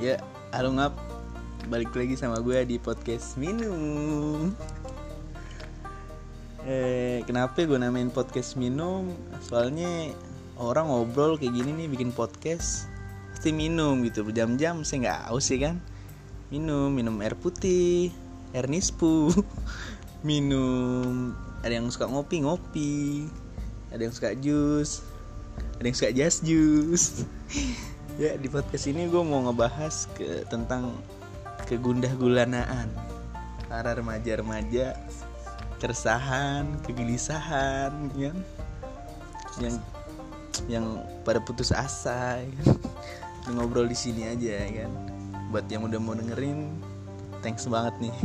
Ya, halo ngap Balik lagi sama gue di podcast minum. Eh, kenapa gue namain podcast minum? Soalnya orang ngobrol kayak gini nih bikin podcast Pasti minum gitu, berjam-jam saya nggak haus sih kan? Minum, minum air putih, air nispu Minum, ada yang suka ngopi, ngopi. Ada yang suka jus Ada yang suka jas jus ya di podcast ini gue mau ngebahas ke tentang kegundah gulanaan. Para remaja-remaja keresahan kegelisahan ya yang yang pada putus asa ya. ngobrol di sini aja ya kan? Buat yang udah mau dengerin thanks banget nih